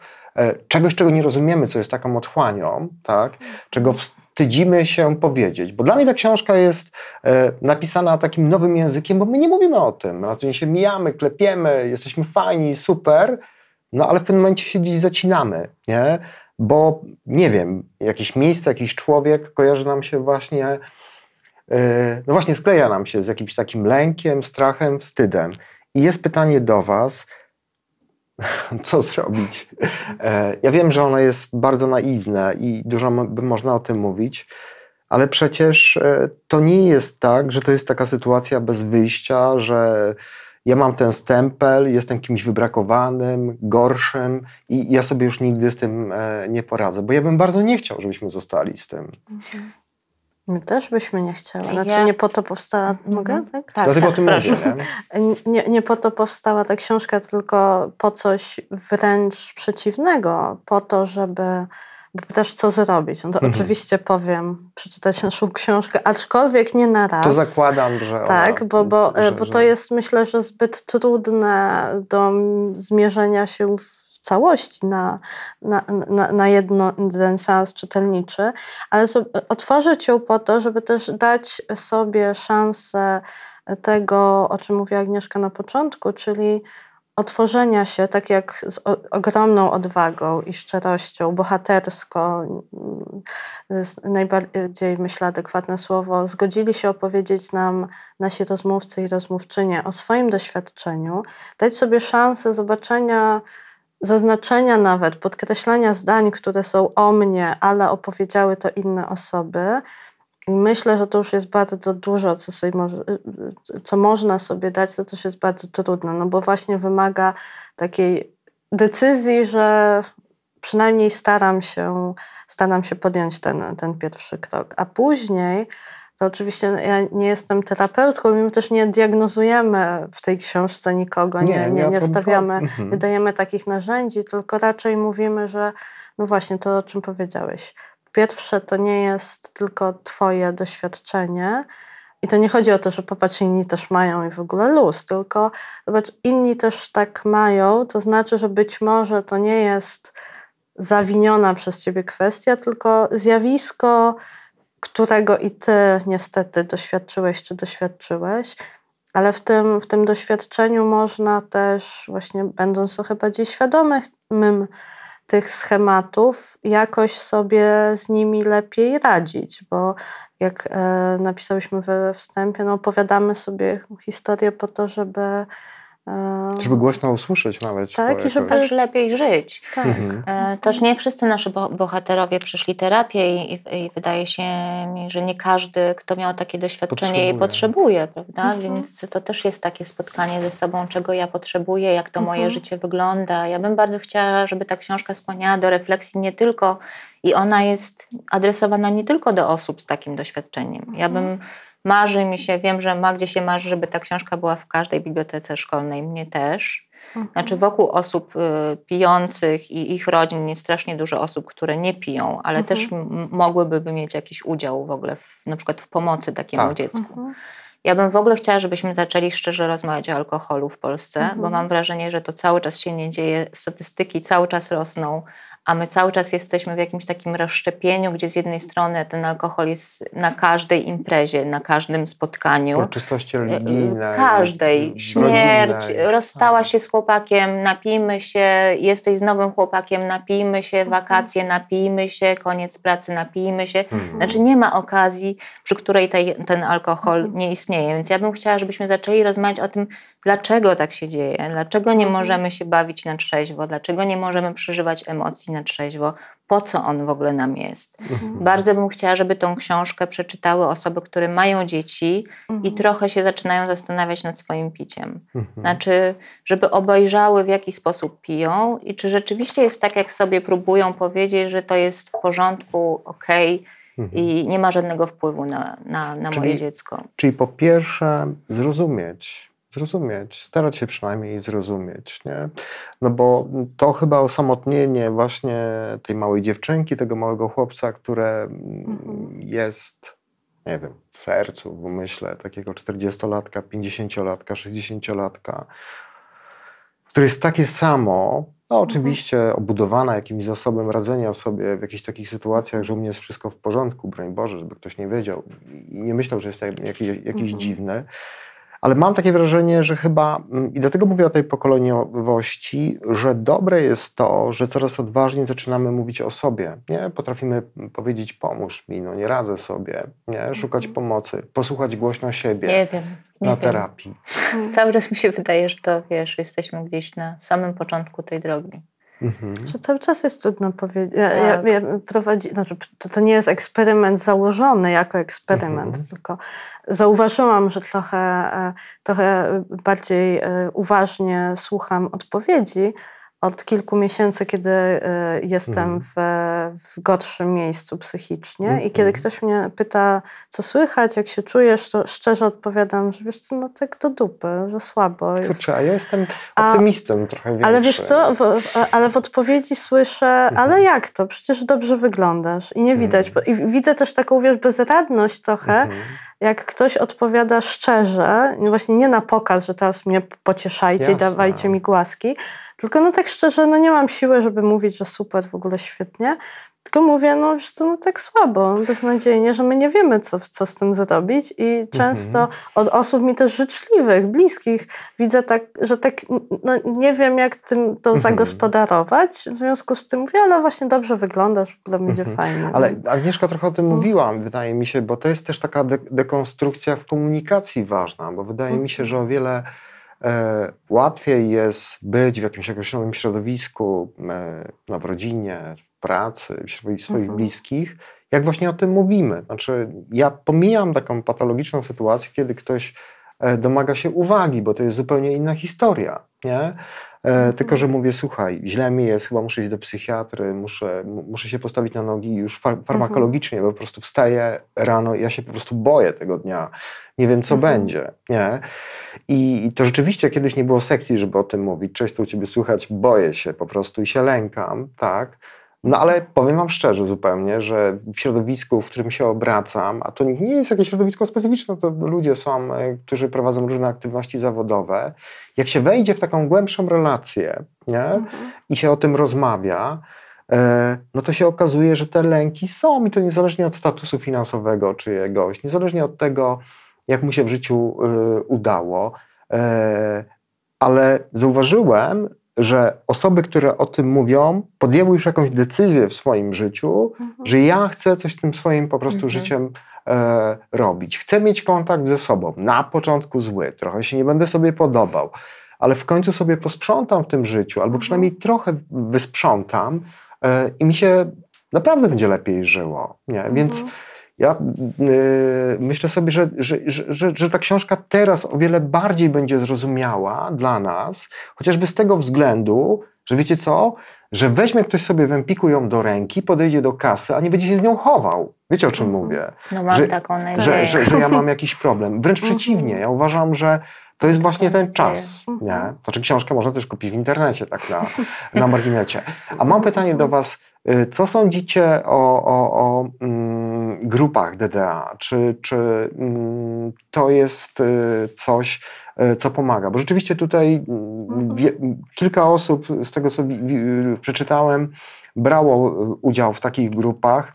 czegoś, czego nie rozumiemy, co jest taką otchłanią, tak? czego wstydzimy się powiedzieć. Bo dla mnie ta książka jest e, napisana takim nowym językiem, bo my nie mówimy o tym. Na co dzień się mijamy, klepiemy, jesteśmy fajni, super, no ale w pewnym momencie się gdzieś zacinamy, nie? Bo nie wiem, jakieś miejsce, jakiś człowiek kojarzy nam się właśnie, e, no właśnie skleja nam się z jakimś takim lękiem, strachem, wstydem. I jest pytanie do Was, co zrobić? E, Ja wiem, że ono jest bardzo naiwne i dużo by można o tym mówić, ale przecież e, to nie jest tak, że to jest taka sytuacja bez wyjścia, że ja mam ten stempel, jestem kimś wybrakowanym, gorszym i ja sobie już nigdy z tym e, nie poradzę, bo ja bym bardzo nie chciał, żebyśmy zostali z tym. My też byśmy nie chciały. Znaczy Ja- nie po to powstała, Mhm. mogę? Tak? Tak, Dlatego tak, o tym proszę. mówię. Nie? Nie, po to powstała ta książka, tylko po coś wręcz przeciwnego, po to, żeby bo też co zrobić. No to Mhm. oczywiście powiem, przeczytać naszą książkę, aczkolwiek nie na raz. To zakładam, że. Ona, Tak, bo, bo, że, bo to jest myślę, że zbyt trudne do zmierzenia się w całości na, na, na, na jeden seans czytelniczy, ale otworzyć ją po to, żeby też dać sobie szansę tego, o czym mówiła Agnieszka na początku, czyli otworzenia się, tak jak z ogromną odwagą i szczerością, bohatersko, mm, najbardziej, myślę, adekwatne słowo, zgodzili się opowiedzieć nam nasi rozmówcy i rozmówczynie o swoim doświadczeniu, dać sobie szansę zobaczenia, zaznaczenia nawet, podkreślenia zdań, które są o mnie, ale opowiedziały to inne osoby. I myślę, że to już jest bardzo dużo, co, sobie może, co można sobie dać, to też jest bardzo trudne, no bo właśnie wymaga takiej decyzji, że przynajmniej staram się, staram się podjąć ten, ten pierwszy krok. A później, to oczywiście ja nie jestem terapeutką, my też nie diagnozujemy w tej książce nikogo, nie, nie, nie, problemu. stawiamy, Mhm. nie dajemy takich narzędzi, tylko raczej mówimy, że no właśnie to, o czym powiedziałeś. Pierwsze to nie jest tylko Twoje doświadczenie. I to nie chodzi o to, że popatrz, inni też mają i w ogóle luz, tylko zobacz, inni też tak mają, to znaczy, że być może to nie jest zawiniona przez ciebie kwestia, tylko zjawisko, którego i ty niestety doświadczyłeś czy doświadczyłeś, ale w tym, w tym doświadczeniu można też, właśnie będąc trochę bardziej świadomym tych schematów, jakoś sobie z nimi lepiej radzić, bo jak e, napisałyśmy we wstępie, no opowiadamy sobie historię po to, żeby. Żeby głośno usłyszeć nawet. Tak, i żeby-. Też lepiej żyć. tak. Mhm. E, Też nie wszyscy nasi bo- bohaterowie przeszli terapię i, i, wydaje się mi, że nie każdy, kto miał takie doświadczenie, jej Potrzebuje. potrzebuje, prawda? Mhm. Więc to też jest takie spotkanie ze sobą, czego ja potrzebuję, jak to moje Mhm. życie wygląda. Ja bym bardzo chciała, żeby ta książka skłaniała do refleksji nie tylko i ona jest adresowana nie tylko do osób z takim doświadczeniem. Ja bym marzy mi się, wiem, że Magdzie się marzy, żeby ta książka była w każdej bibliotece szkolnej, mnie też. Mhm. Znaczy wokół osób y, pijących i ich rodzin jest strasznie dużo osób, które nie piją, ale Mhm. też mogłyby mieć jakiś udział w ogóle w, na przykład w pomocy takiemu Tak. dziecku. Mhm. Ja bym w ogóle chciała, żebyśmy zaczęli szczerze rozmawiać o alkoholu w Polsce, Mhm. bo mam wrażenie, że to cały czas się nie dzieje, statystyki cały czas rosną, a my cały czas jesteśmy w jakimś takim rozszczepieniu, gdzie z jednej strony ten alkohol jest na każdej imprezie, na każdym spotkaniu. Uroczystości Y, y, religijnej. Każdej. Śmierć, rodzinnej. rozstała się z chłopakiem, napijmy się, jesteś z nowym chłopakiem, napijmy się, wakacje, napijmy się, koniec pracy, napijmy się. Mhm. Znaczy nie ma okazji, przy której tej, ten alkohol Mhm. nie istnieje. Więc ja bym chciała, żebyśmy zaczęli rozmawiać o tym, dlaczego tak się dzieje, dlaczego nie Mhm. możemy się bawić na trzeźwo, dlaczego nie możemy przeżywać emocji na trzeźwo, po co on w ogóle nam jest. Mhm. Bardzo bym chciała, żeby tą książkę przeczytały osoby, które mają dzieci i Mhm. trochę się zaczynają zastanawiać nad swoim piciem. Mhm. Znaczy, żeby obejrzały, w jaki sposób piją i czy rzeczywiście jest tak, jak sobie próbują powiedzieć, że to jest w porządku, okej Mhm. i nie ma żadnego wpływu na, na, na moje Czyli- dziecko. Czyli po pierwsze zrozumieć, zrozumieć, starać się przynajmniej zrozumieć, nie? No bo to chyba osamotnienie właśnie tej małej dziewczynki, tego małego chłopca, które Mhm. jest, nie wiem, w sercu, w umyśle takiego 40-latka, 50-latka, 60-latka, które jest takie samo, no oczywiście obudowana jakimś zasobem radzenia sobie w jakichś takich sytuacjach, że u mnie jest wszystko w porządku, broń Boże, żeby ktoś nie wiedział i nie myślał, że jest jak- jakiś, jakiś Mhm. dziwny. Ale mam takie wrażenie, że chyba, mm, i dlatego mówię o tej pokoleniowości, że dobre jest to, że coraz odważniej zaczynamy mówić o sobie. Nie? Potrafimy powiedzieć, pomóż mi, no nie radzę sobie, nie? szukać Mhm. pomocy, posłuchać głośno siebie Nie wiem. Nie na wiem. terapii. Cały czas mi się wydaje, że to wiesz, jesteśmy gdzieś na samym początku tej drogi. Mhm. Że cały czas jest trudno powiedzieć. Ja, ja, Tak. ja prowadzi, znaczy, to, to nie jest eksperyment założony jako eksperyment, Mhm. tylko zauważyłam, że trochę, e, trochę bardziej e, uważnie słucham odpowiedzi od kilku miesięcy, kiedy e, jestem Mhm. w, w gorszym miejscu psychicznie i Mhm. kiedy ktoś mnie pyta, co słychać, jak się czujesz, to szczerze odpowiadam, że wiesz co, no tak do dupy, że słabo jest. Kurczę, a ja jestem A- optymistą trochę większym. Ale wiesz co, w, ale w odpowiedzi słyszę, ale jak to? Przecież dobrze wyglądasz i nie widać. Mhm. I widzę też taką, wiesz, bezradność trochę, Mhm. Jak ktoś odpowiada szczerze, właśnie nie na pokaz, że teraz mnie pocieszajcie i Jasne. dawajcie mi głaski, tylko no tak szczerze, no nie mam siły, żeby mówić, że super, w ogóle świetnie, tylko mówię, no wiesz co, no tak słabo, beznadziejnie, że my nie wiemy, co, co z tym zrobić i często Mhm. od osób mi też życzliwych, bliskich widzę tak, że tak no, nie wiem, jak tym to Mhm. zagospodarować, w związku z tym mówię, ale właśnie dobrze wyglądasz, w ogóle będzie Mhm. fajnie. Ale Agnieszka trochę o tym Mhm. mówiła, wydaje mi się, bo to jest też taka de- dekonstrukcja w komunikacji ważna, bo wydaje mi się, że o wiele e, łatwiej jest być w jakimś określonym środowisku, e, no, w rodzinie, pracy, wśród swoich Mhm. bliskich, jak właśnie o tym mówimy. Znaczy, ja pomijam taką patologiczną sytuację, kiedy ktoś e, domaga się uwagi, bo to jest zupełnie inna historia, nie? E, tylko, że mówię, słuchaj, źle mi jest, chyba muszę iść do psychiatry, muszę, muszę się postawić na nogi już far farmakologicznie, bo po prostu wstaję rano i ja się po prostu boję tego dnia. Nie wiem, co Mhm. będzie, nie? I, I to rzeczywiście kiedyś nie było sekcji, żeby o tym mówić. Cześć, to u ciebie słychać, boję się po prostu i się lękam, tak? No ale powiem wam szczerze zupełnie, że w środowisku, w którym się obracam, a to nie jest jakieś środowisko specyficzne, to ludzie są, e, którzy prowadzą różne aktywności zawodowe. Jak się wejdzie w taką głębszą relację, nie? Mhm. i się o tym rozmawia, e, no to się okazuje, że te lęki są i to niezależnie od statusu finansowego czyjegoś, niezależnie od tego, jak mu się w życiu e, udało. Ale zauważyłem, że osoby, które o tym mówią, podjęły już jakąś decyzję w swoim życiu, Mhm. że ja chcę coś z tym swoim po prostu Mhm. życiem e, robić. Chcę mieć kontakt ze sobą. Na początku zły, trochę się nie będę sobie podobał, ale w końcu sobie posprzątam w tym życiu, albo Mhm. przynajmniej trochę wysprzątam e, i mi się naprawdę będzie lepiej żyło. Nie? Więc Mhm. Ja y, myślę sobie, że, że, że, że, ta książka teraz o wiele bardziej będzie zrozumiała dla nas, chociażby z tego względu, że wiecie co? Że weźmie ktoś sobie w Empiku ją do ręki, podejdzie do kasy, a nie będzie się z nią chował. Wiecie o czym Mhm. mówię? No mam Że- taką Że, nadzieję. że, że ja mam jakiś problem. Wręcz Mhm. przeciwnie, ja uważam, że to jest właśnie ten czas. Nie? Mhm. Znaczy książkę można też kupić w internecie, tak na, na marginecie. A mam pytanie do Was. y, Co sądzicie o, o, o mm, grupach DDA? Czy, czy mm, to jest y, coś, y, co pomaga? Bo rzeczywiście tutaj mm, Mhm. kilka osób, z tego co przeczytałem, brało y, udział w takich grupach.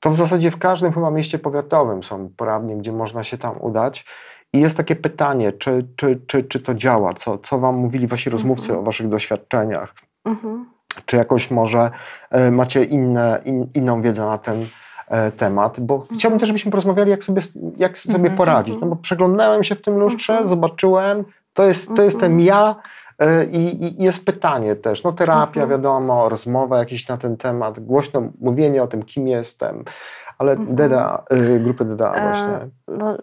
To w zasadzie w każdym chyba mieście powiatowym są poradnie, gdzie można się tam udać. I jest takie pytanie, czy, czy, czy, czy to działa? Co, co wam mówili wasi rozmówcy Mhm. o waszych doświadczeniach? Mhm. Czy jakoś może e, macie inne, in, inną wiedzę na ten, e, temat, bo chciałbym też, żebyśmy porozmawiali, jak sobie, jak sobie Mhm, poradzić. No bo przeglądałem się w tym lustrze, Mhm. zobaczyłem, to, jest, to Mhm. jestem ja e, i, i jest pytanie też, no terapia Mhm. wiadomo, rozmowa jakieś na ten temat, głośno mówienie o tym, kim jestem, ale Mhm. DDA, e, grupy DDA E, właśnie. No, y,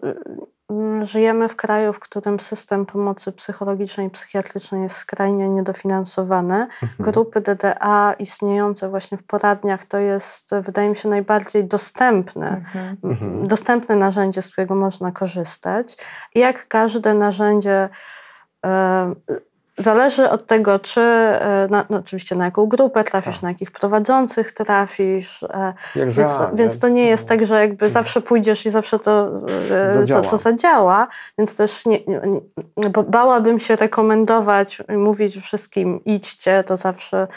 żyjemy w kraju, w którym system pomocy psychologicznej i psychiatrycznej jest skrajnie niedofinansowany. Mhm. Grupy DDA istniejące właśnie w poradniach to jest, wydaje mi się, najbardziej dostępne, Mhm. Mhm. dostępne narzędzie, z którego można korzystać. I jak każde narzędzie, e, zależy od tego, czy, e, na, no oczywiście na jaką grupę trafisz, Tak. na jakich prowadzących trafisz. e, Jak więc, za, więc to nie jest No. tak, że jakby zawsze pójdziesz i zawsze to, e, to, Zadziała. to zadziała, więc też nie, nie, bałabym się rekomendować, mówić wszystkim idźcie, to zawsze,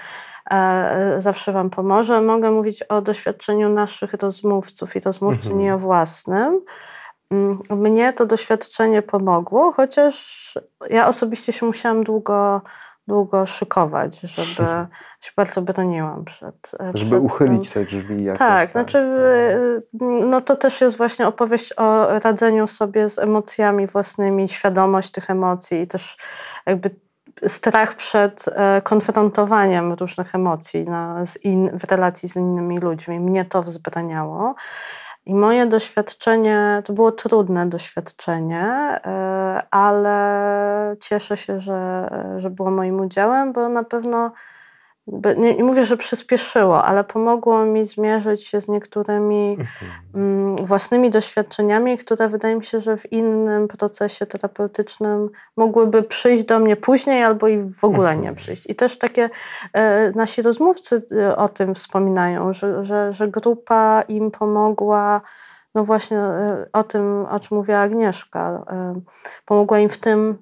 zawsze wam pomoże. Mogę mówić o doświadczeniu naszych rozmówców i rozmówczyni Mhm. o własnym. Mm, Mnie to doświadczenie pomogło, chociaż ja osobiście się musiałam długo, długo szykować, żeby się bardzo broniłam przed. e, Żeby przed uchylić tym. te drzwi jakoś. Tak, znaczy, y, no to też jest właśnie opowieść o radzeniu sobie z emocjami własnymi, świadomość tych emocji i też jakby strach przed e, konfrontowaniem różnych emocji na, z in, w relacji z innymi ludźmi. Mnie to wzbraniało. I moje doświadczenie, to było trudne doświadczenie, e, ale cieszę się, że, że było moim udziałem, bo na pewno nie, mówię, że przyspieszyło, ale pomogło mi zmierzyć się z niektórymi Mhm. mm, własnymi doświadczeniami, które wydaje mi się, że w innym procesie terapeutycznym mogłyby przyjść do mnie później albo i w ogóle nie Mhm. przyjść. I też takie e, nasi rozmówcy e, o tym wspominają, że, że, że grupa im pomogła. No właśnie e, o tym, o czym mówiła Agnieszka. E, pomogła im w tym,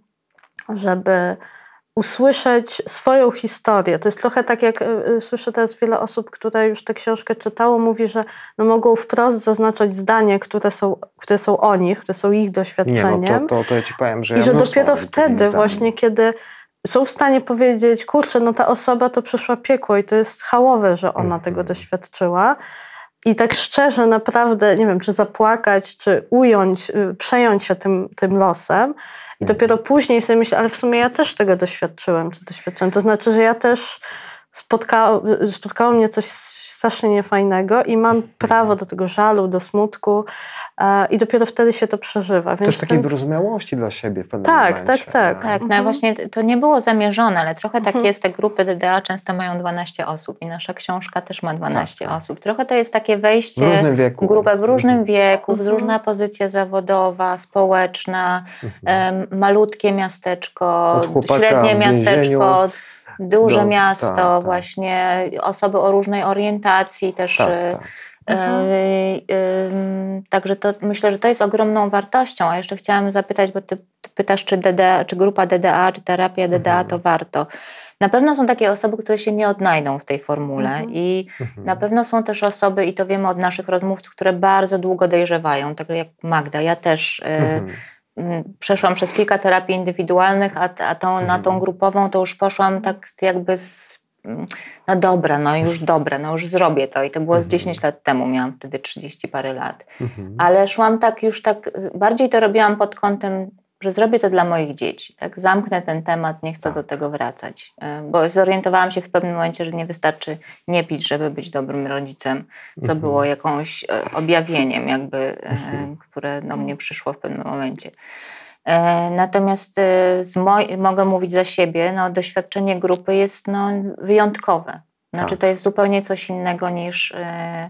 żeby usłyszeć swoją historię. To jest trochę tak, jak y, y, słyszę teraz wiele osób, które już tę książkę czytało, mówi, że no mogą wprost zaznaczać zdanie, które są, które są o nich, które są ich Nie, doświadczeniem. no to, to, to ja ci powiem, że I ja że dopiero wtedy właśnie, kiedy są w stanie powiedzieć, kurczę, no ta osoba to przeszła piekło i to jest hałowe, że ona Mhm. tego doświadczyła. I tak szczerze naprawdę, nie wiem, czy zapłakać, czy ująć, y, przejąć się tym, tym losem. I Mhm. dopiero później sobie myślę, ale w sumie ja też tego doświadczyłem, czy doświadczyłem. To znaczy, że ja też spotkało, spotkało mnie coś strasznie niefajnego i mam Mhm. prawo do tego żalu, do smutku i dopiero wtedy się to przeżywa. Więc Też takiej ten- wyrozumiałości dla siebie w pewnym Tak, momencie. tak, tak. Tak, no Mhm. właśnie to nie było zamierzone, ale trochę tak Mhm. jest, te grupy DDA często mają 12 osób i nasza książka też ma 12 tak. osób. Trochę to jest takie W wejście różnym wieku. w grupę w różnym Mhm. wieku, w Mhm. różna pozycja zawodowa, społeczna, Mhm. em, malutkie miasteczko, średnie w miasteczko, duże do- miasto, tak, tak. właśnie osoby o różnej orientacji też. Tak, e, tak. Mhm. e, Także to myślę, że to jest ogromną wartością. A jeszcze chciałam zapytać, bo ty, ty pytasz, czy, DDA, czy grupa DDA, czy terapia DDA Mhm. to warto. Na pewno są takie osoby, które się nie odnajdą w tej formule Mhm. i Mhm. na pewno są też osoby, i to wiemy od naszych rozmówców, które bardzo długo dojrzewają, tak jak Magda. Ja też e, Mhm. przeszłam przez kilka terapii indywidualnych, a, a tą, na tą grupową to już poszłam tak jakby z, no dobra, no już dobra, no już zrobię to. I to było z Mhm. 10 lat temu, miałam wtedy 30 parę lat. Mhm. Ale szłam tak już tak, bardziej to robiłam pod kątem, że zrobię to dla moich dzieci. Tak? Zamknę ten temat, nie chcę Tak. do tego wracać. Y, Bo zorientowałam się w pewnym momencie, że nie wystarczy nie pić, żeby być dobrym rodzicem, co Mhm. było jakąś e, objawieniem, jakby, e, Mhm. które do mnie przyszło w pewnym momencie. E, Natomiast e, mogę mówić za siebie, no, doświadczenie grupy jest no, wyjątkowe. Znaczy, Tak. to jest zupełnie coś innego niż, e,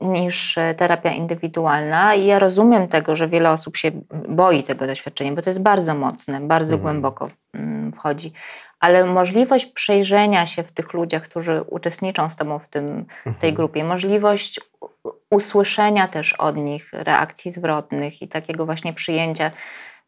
niż terapia indywidualna. I ja rozumiem tego, że wiele osób się boi tego doświadczenia, bo to jest bardzo mocne, bardzo Mhm. głęboko mm, wchodzi. Ale możliwość przejrzenia się w tych ludziach, którzy uczestniczą z Tobą w, tym, w tej Mhm. grupie, możliwość usłyszenia też od nich reakcji zwrotnych i takiego właśnie przyjęcia,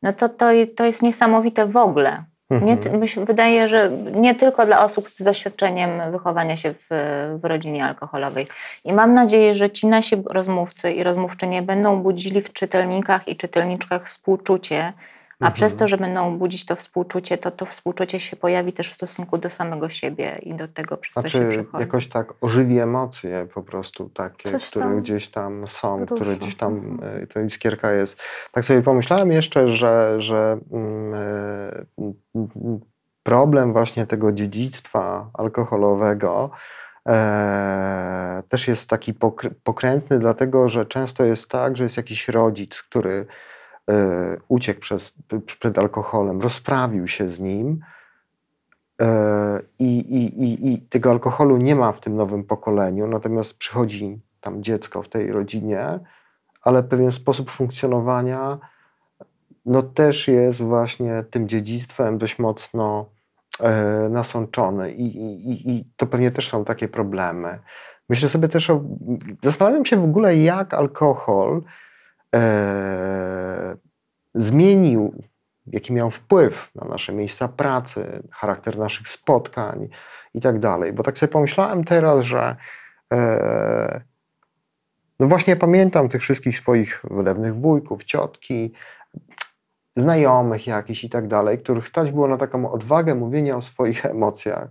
no to, to, to jest niesamowite w ogóle. Nie, Mhm. mi się wydaje, że nie tylko dla osób z doświadczeniem wychowania się w, w rodzinie alkoholowej. I mam nadzieję, że ci nasi rozmówcy i rozmówczynie będą budzili w czytelnikach i czytelniczkach współczucie, A przez Mhm. to, że będą budzić to współczucie, to to współczucie się pojawi też w stosunku do samego siebie i do tego, przez co się Znaczy, przychodzi. jakoś tak ożywi emocje po prostu takie, Coś które tam gdzieś tam są, które gdzieś tam, Mhm. y, ta iskierka jest. Tak sobie pomyślałem jeszcze, że, że mm, mm, problem właśnie tego dziedzictwa alkoholowego e, też jest taki pokr- pokrętny, dlatego że często jest tak, że jest jakiś rodzic, który e, uciekł przez, przed alkoholem, rozprawił się z nim, E, I, i, i, I tego alkoholu nie ma w tym nowym pokoleniu, natomiast przychodzi tam dziecko w tej rodzinie, ale pewien sposób funkcjonowania no też jest właśnie tym dziedzictwem dość mocno e, nasączony I, i, i- i to pewnie też są takie problemy. Myślę sobie też o, zastanawiam się w ogóle jak alkohol e, zmienił jaki miał wpływ na nasze miejsca pracy, charakter naszych spotkań i tak dalej. Bo tak sobie pomyślałem teraz, że e, no właśnie pamiętam tych wszystkich swoich wylewnych wujków, ciotki, znajomych jakichś i tak dalej, których stać było na taką odwagę mówienia o swoich emocjach.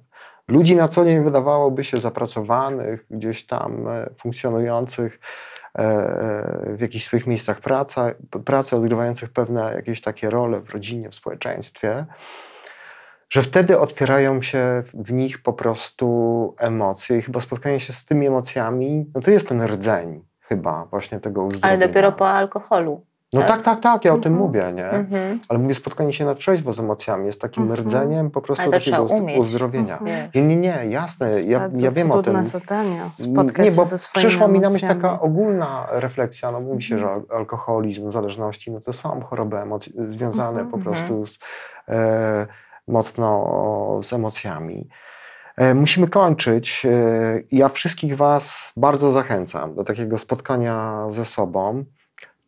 Ludzi na co dzień wydawałoby się zapracowanych, gdzieś tam e, funkcjonujących w jakichś swoich miejscach praca, pracy, odgrywających pewne jakieś takie role w rodzinie, w społeczeństwie, że wtedy otwierają się w nich po prostu emocje i chyba spotkanie się z tymi emocjami, no to jest ten rdzeń chyba właśnie tego Ale uzdrowienia. dopiero po alkoholu. No tak, tak, tak, ja o tym Mhm. mówię, nie? Mhm. Ale mówię, spotkanie się na trzeźwo z emocjami jest takim Mhm. rdzeniem po prostu takiego uzdrowienia. Nie, nie, nie, jasne, ja, wiem o tym. zadanie, spotkać nie, bo się ze swoimi przyszła mi na myśl taka ogólna refleksja. No mówi się, że al- alkoholizm, zależności, no to są choroby emocji, związane po prostu z, e, mocno z emocjami. E, musimy kończyć. E, ja wszystkich Was bardzo zachęcam do takiego spotkania ze sobą.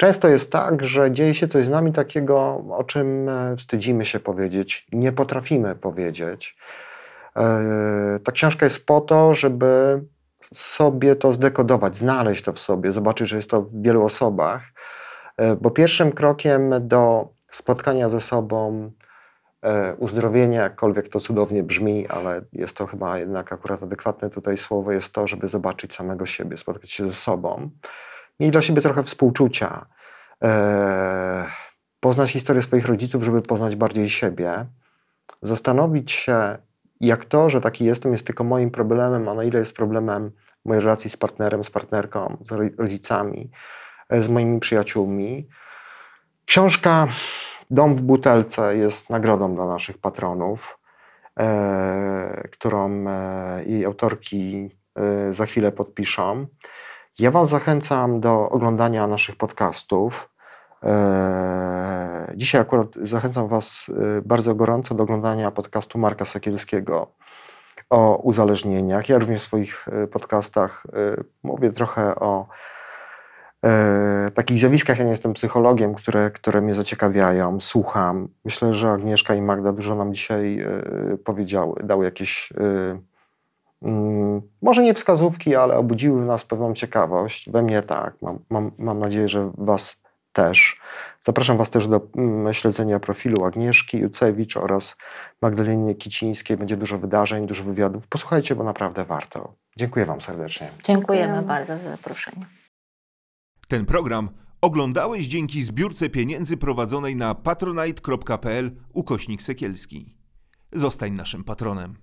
Często jest tak, że dzieje się coś z nami takiego, o czym e, wstydzimy się powiedzieć, nie potrafimy powiedzieć. E, Ta książka jest po to, żeby sobie to zdekodować, znaleźć to w sobie, zobaczyć, że jest to w wielu osobach. E, Bo pierwszym krokiem do spotkania ze sobą, uzdrowienia, jakkolwiek to cudownie brzmi, ale jest to chyba jednak akurat adekwatne tutaj słowo, jest to, żeby zobaczyć samego siebie, spotkać się ze sobą, mieć dla siebie trochę współczucia, e, poznać historię swoich rodziców, żeby poznać bardziej siebie, zastanowić się, jak to, że taki jestem, jest tylko moim problemem, a na ile jest problemem mojej relacji z partnerem, z partnerką, z ro- rodzicami, e, z moimi przyjaciółmi. Książka Dom w butelce jest nagrodą dla naszych patronów, e, którą e, jej autorki e, za chwilę podpiszą. Ja Was zachęcam do oglądania naszych podcastów. E, Dzisiaj akurat zachęcam Was e, bardzo gorąco do oglądania podcastu Marka Sekielskiego o uzależnieniach. Ja również w swoich e, podcastach mówię trochę o takich zjawiskach. Ja nie jestem psychologiem, które, które mnie zaciekawiają. Słucham. Myślę, że Agnieszka i Magda dużo nam dzisiaj powiedziały, dały jakieś może nie wskazówki, ale obudziły w nas pewną ciekawość. We mnie tak. Mam, mam, mam nadzieję, że Was też. Zapraszam Was też do mm, śledzenia profilu Agnieszki Jucewicz oraz Magdaleny Kicińskiej. Będzie dużo wydarzeń, dużo wywiadów. Posłuchajcie, bo naprawdę warto. Dziękuję Wam serdecznie. Dziękujemy Dziękujemy. bardzo za zaproszenie. Ten program oglądałeś dzięki zbiórce pieniędzy prowadzonej na patronite.pl ukośnik sekielski. Zostań naszym patronem.